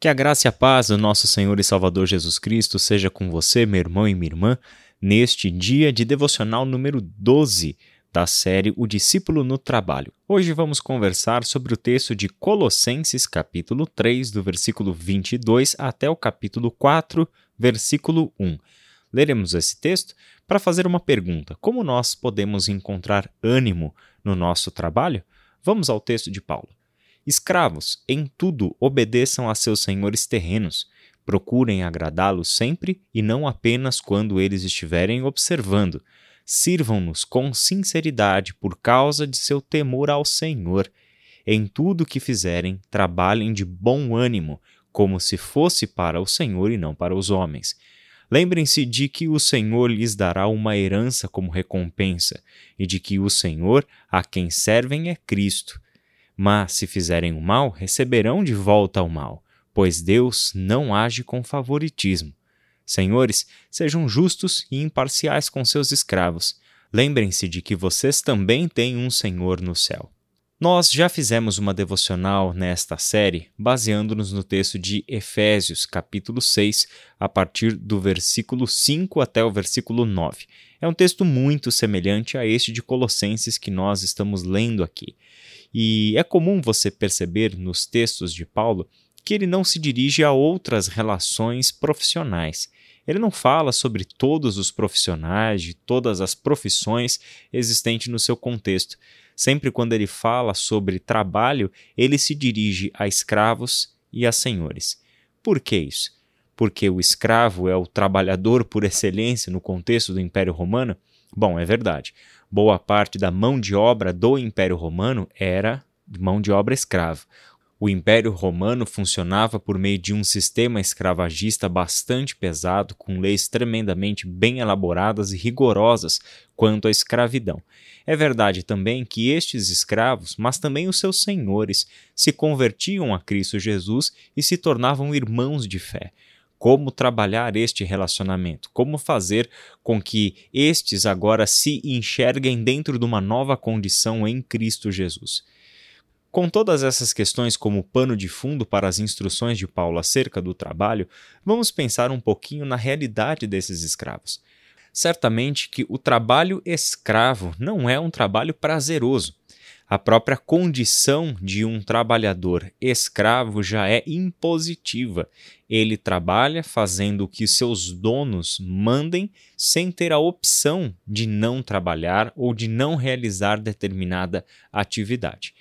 Que a graça e a paz do nosso Senhor e Salvador Jesus Cristo seja com você, meu irmão e minha irmã, neste dia de devocional número 12 da série O Discípulo no Trabalho. Hoje vamos conversar sobre o texto de Colossenses, capítulo 3, do versículo 22 até o capítulo 4, versículo 1. Leremos esse texto para fazer uma pergunta: como nós podemos encontrar ânimo no nosso trabalho? Vamos ao texto de Paulo. Escravos, em tudo obedeçam a seus senhores terrenos. Procurem agradá-los sempre e não apenas quando eles estiverem observando. Sirvam-nos com sinceridade por causa de seu temor ao Senhor. Em tudo que fizerem, trabalhem de bom ânimo, como se fosse para o Senhor e não para os homens. Lembrem-se de que o Senhor lhes dará uma herança como recompensa, e de que o Senhor a quem servem é Cristo. Mas se fizerem o mal, receberão de volta o mal, pois Deus não age com favoritismo. Senhores, sejam justos e imparciais com seus escravos. Lembrem-se de que vocês também têm um Senhor no céu. Nós já fizemos uma devocional nesta série, baseando-nos no texto de Efésios, capítulo 6, a partir do versículo 5 até o versículo 9. É um texto muito semelhante a este de Colossenses que nós estamos lendo aqui. E é comum você perceber nos textos de Paulo que ele não se dirige a outras relações profissionais. Ele não fala sobre todos os profissionais, de todas as profissões existentes no seu contexto. Sempre quando ele fala sobre trabalho, ele se dirige a escravos e a senhores. Por que isso? Porque o escravo é o trabalhador por excelência no contexto do Império Romano? Bom, é verdade. Boa parte da mão de obra do Império Romano era mão de obra escrava. O Império Romano funcionava por meio de um sistema escravagista bastante pesado, com leis tremendamente bem elaboradas e rigorosas quanto à escravidão. É verdade também que estes escravos, mas também os seus senhores, se convertiam a Cristo Jesus e se tornavam irmãos de fé como trabalhar este relacionamento, como fazer com que estes agora se enxerguem dentro de uma nova condição em Cristo Jesus. Com todas essas questões como pano de fundo para as instruções de Paulo acerca do trabalho, vamos pensar um pouquinho na realidade desses escravos. Certamente que o trabalho escravo não é um trabalho prazeroso. A própria condição de um trabalhador escravo já é impositiva. Ele trabalha fazendo o que seus donos mandem sem ter a opção de não trabalhar ou de não realizar determinada atividade.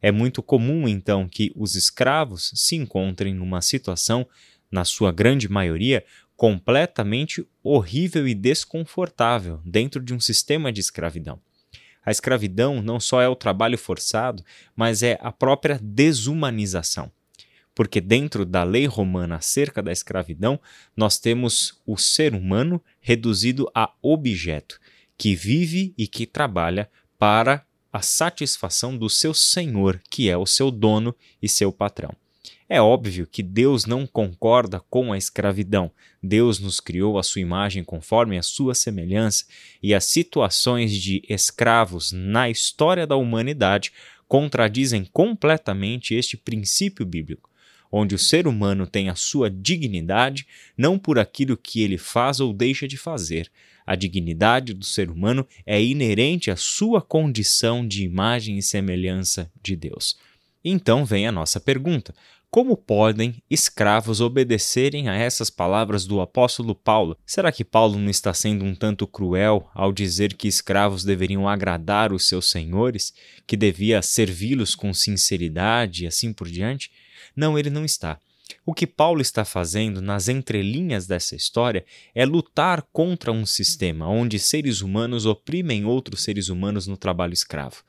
É muito comum, então, que os escravos se encontrem numa situação, na sua grande maioria, completamente horrível e desconfortável dentro de um sistema de escravidão. A escravidão não só é o trabalho forçado, mas é a própria desumanização. Porque dentro da lei romana acerca da escravidão, nós temos o ser humano reduzido a objeto, que vive e que trabalha para a satisfação do seu senhor, que é o seu dono e seu patrão. É óbvio que Deus não concorda com a escravidão. Deus nos criou a sua imagem conforme a sua semelhança, e as situações de escravos na história da humanidade contradizem completamente este princípio bíblico, onde o ser humano tem a sua dignidade não por aquilo que ele faz ou deixa de fazer. A dignidade do ser humano é inerente à sua condição de imagem e semelhança de Deus. Então vem a nossa pergunta: como podem escravos obedecerem a essas palavras do apóstolo Paulo? Será que Paulo não está sendo um tanto cruel ao dizer que escravos deveriam agradar os seus senhores, que devia servi-los com sinceridade e assim por diante? Não, ele não está. O que Paulo está fazendo nas entrelinhas dessa história é lutar contra um sistema onde seres humanos oprimem outros seres humanos no trabalho escravo.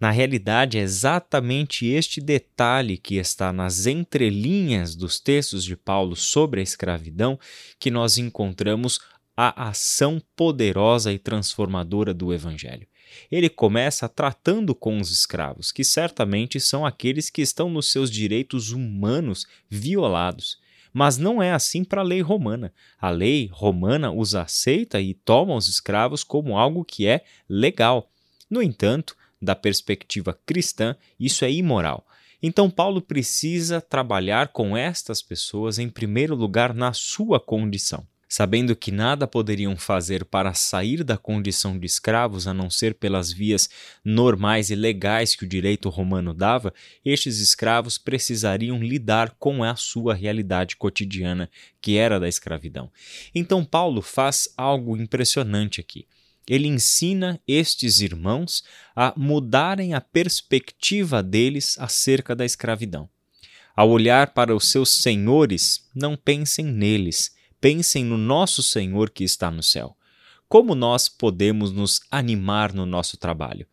Na realidade, é exatamente este detalhe que está nas entrelinhas dos textos de Paulo sobre a escravidão que nós encontramos a ação poderosa e transformadora do Evangelho. Ele começa tratando com os escravos, que certamente são aqueles que estão nos seus direitos humanos violados. Mas não é assim para a lei romana. A lei romana os aceita e toma os escravos como algo que é legal. No entanto, da perspectiva cristã, isso é imoral. Então, Paulo precisa trabalhar com estas pessoas, em primeiro lugar, na sua condição. Sabendo que nada poderiam fazer para sair da condição de escravos a não ser pelas vias normais e legais que o direito romano dava, estes escravos precisariam lidar com a sua realidade cotidiana, que era da escravidão. Então, Paulo faz algo impressionante aqui ele ensina estes irmãos a mudarem a perspectiva deles acerca da escravidão. Ao olhar para os seus senhores, não pensem neles, pensem no nosso Senhor que está no céu. Como nós podemos nos animar no nosso trabalho?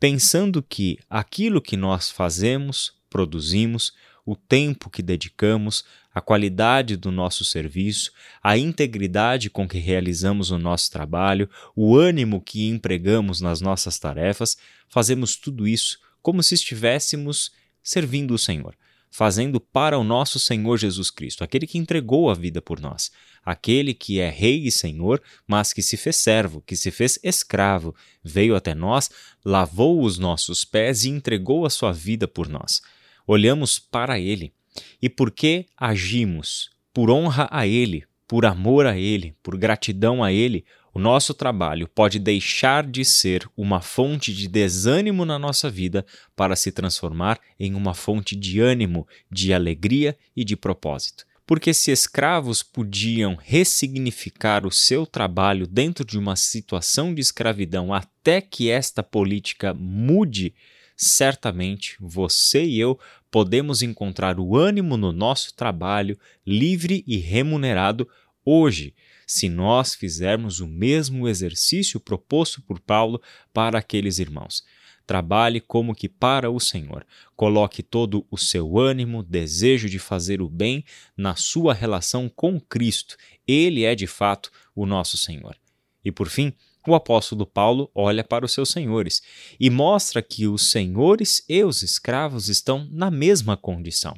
Pensando que aquilo que nós fazemos, produzimos, o tempo que dedicamos, a qualidade do nosso serviço, a integridade com que realizamos o nosso trabalho, o ânimo que empregamos nas nossas tarefas, fazemos tudo isso como se estivéssemos servindo o Senhor, fazendo para o nosso Senhor Jesus Cristo, aquele que entregou a vida por nós, aquele que é Rei e Senhor, mas que se fez servo, que se fez escravo, veio até nós, lavou os nossos pés e entregou a sua vida por nós olhamos para Ele. E por que agimos? Por honra a Ele, por amor a Ele, por gratidão a Ele, o nosso trabalho pode deixar de ser uma fonte de desânimo na nossa vida para se transformar em uma fonte de ânimo, de alegria e de propósito. Porque se escravos podiam ressignificar o seu trabalho dentro de uma situação de escravidão até que esta política mude, certamente você e eu podemos encontrar o ânimo no nosso trabalho, livre e remunerado, hoje, se nós fizermos o mesmo exercício proposto por Paulo para aqueles irmãos. Trabalhe como que para o Senhor. Coloque todo o seu ânimo, desejo de fazer o bem na sua relação com Cristo. Ele é de fato o nosso Senhor. E por fim, o apóstolo Paulo olha para os seus senhores e mostra que os senhores e os escravos estão na mesma condição.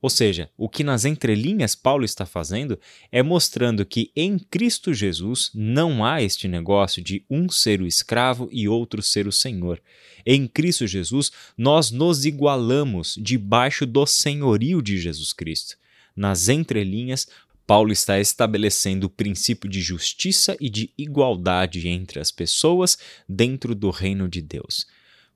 Ou seja, o que nas entrelinhas Paulo está fazendo é mostrando que em Cristo Jesus não há este negócio de um ser o escravo e outro ser o senhor. Em Cristo Jesus, nós nos igualamos debaixo do senhorio de Jesus Cristo. Nas entrelinhas, Paulo está estabelecendo o princípio de justiça e de igualdade entre as pessoas dentro do reino de Deus.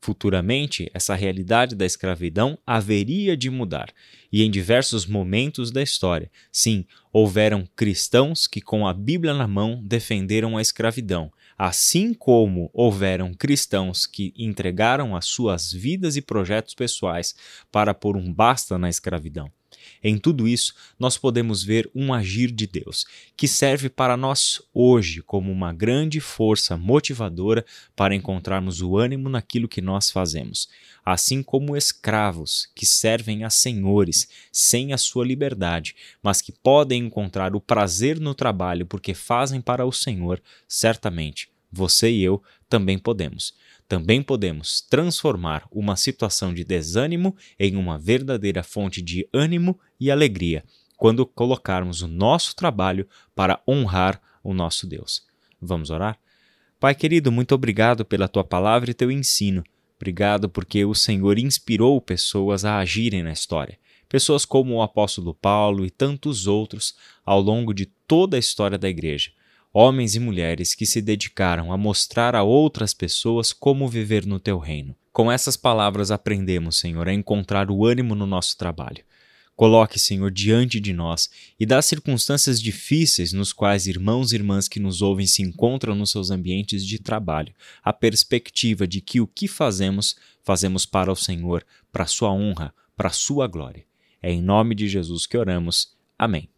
Futuramente, essa realidade da escravidão haveria de mudar, e em diversos momentos da história, sim, houveram cristãos que, com a Bíblia na mão, defenderam a escravidão, assim como houveram cristãos que entregaram as suas vidas e projetos pessoais para pôr um basta na escravidão. Em tudo isso, nós podemos ver um agir de Deus, que serve para nós hoje como uma grande força motivadora para encontrarmos o ânimo naquilo que nós fazemos, assim como escravos que servem a senhores sem a sua liberdade, mas que podem encontrar o prazer no trabalho porque fazem para o Senhor, certamente você e eu também podemos também podemos transformar uma situação de desânimo em uma verdadeira fonte de ânimo e alegria quando colocarmos o nosso trabalho para honrar o nosso Deus. Vamos orar? Pai querido, muito obrigado pela tua palavra e teu ensino. Obrigado porque o Senhor inspirou pessoas a agirem na história. Pessoas como o apóstolo Paulo e tantos outros ao longo de toda a história da igreja homens e mulheres que se dedicaram a mostrar a outras pessoas como viver no teu reino. Com essas palavras aprendemos, Senhor, a encontrar o ânimo no nosso trabalho. Coloque, Senhor, diante de nós e das circunstâncias difíceis nos quais irmãos e irmãs que nos ouvem se encontram nos seus ambientes de trabalho, a perspectiva de que o que fazemos, fazemos para o Senhor, para a sua honra, para a sua glória. É em nome de Jesus que oramos. Amém.